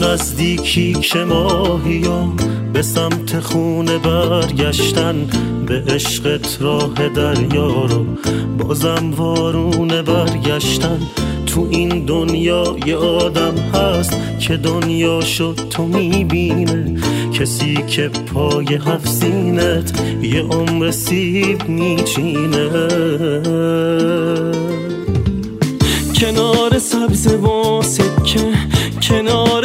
نزدیکی که ماهیا به سمت خونه برگشتن به عشقت راه دریا رو. بازم وارونه برگشتن تو این دنیا یه آدم هست که دنیا شد تو می‌بینه. کسی که پای هفت یه عمر سیب میچینه. کنار سبز و سکه کنار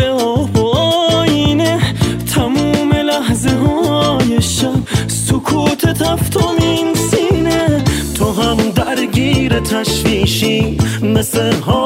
تشویشی مثل حالی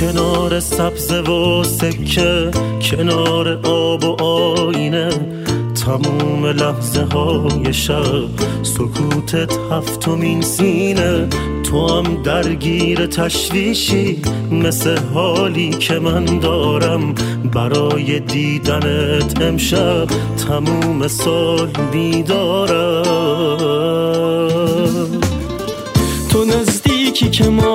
کنار سبز و سکه کنار آب و آینه. تموم لحظه های شب سکوتت هفتمین سینه. تو هم درگیر تشویشی مثل حالی که من دارم. برای دیدنت امشب تموم سال بیدارم. تو نزدیکی که ماهی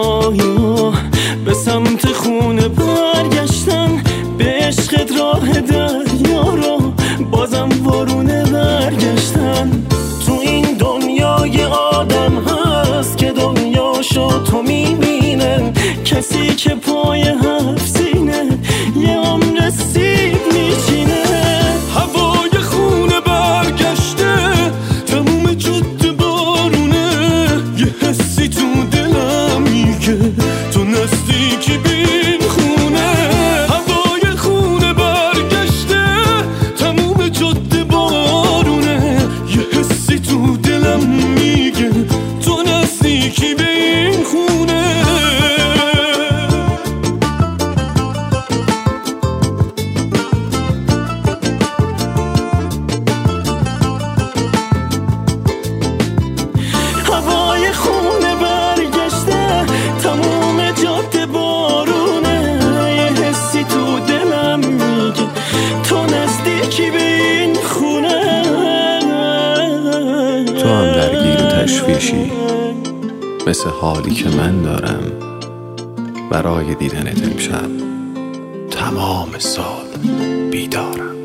راه دریا رو بازم وارونه جاده بارونه یه حسی تو دلم میگه. تو نزدیکی به این خونه. تو هم درگیر تشویشی. مثل حالی که من دارم برای دیدنت امشب. تمام سال بیدارم.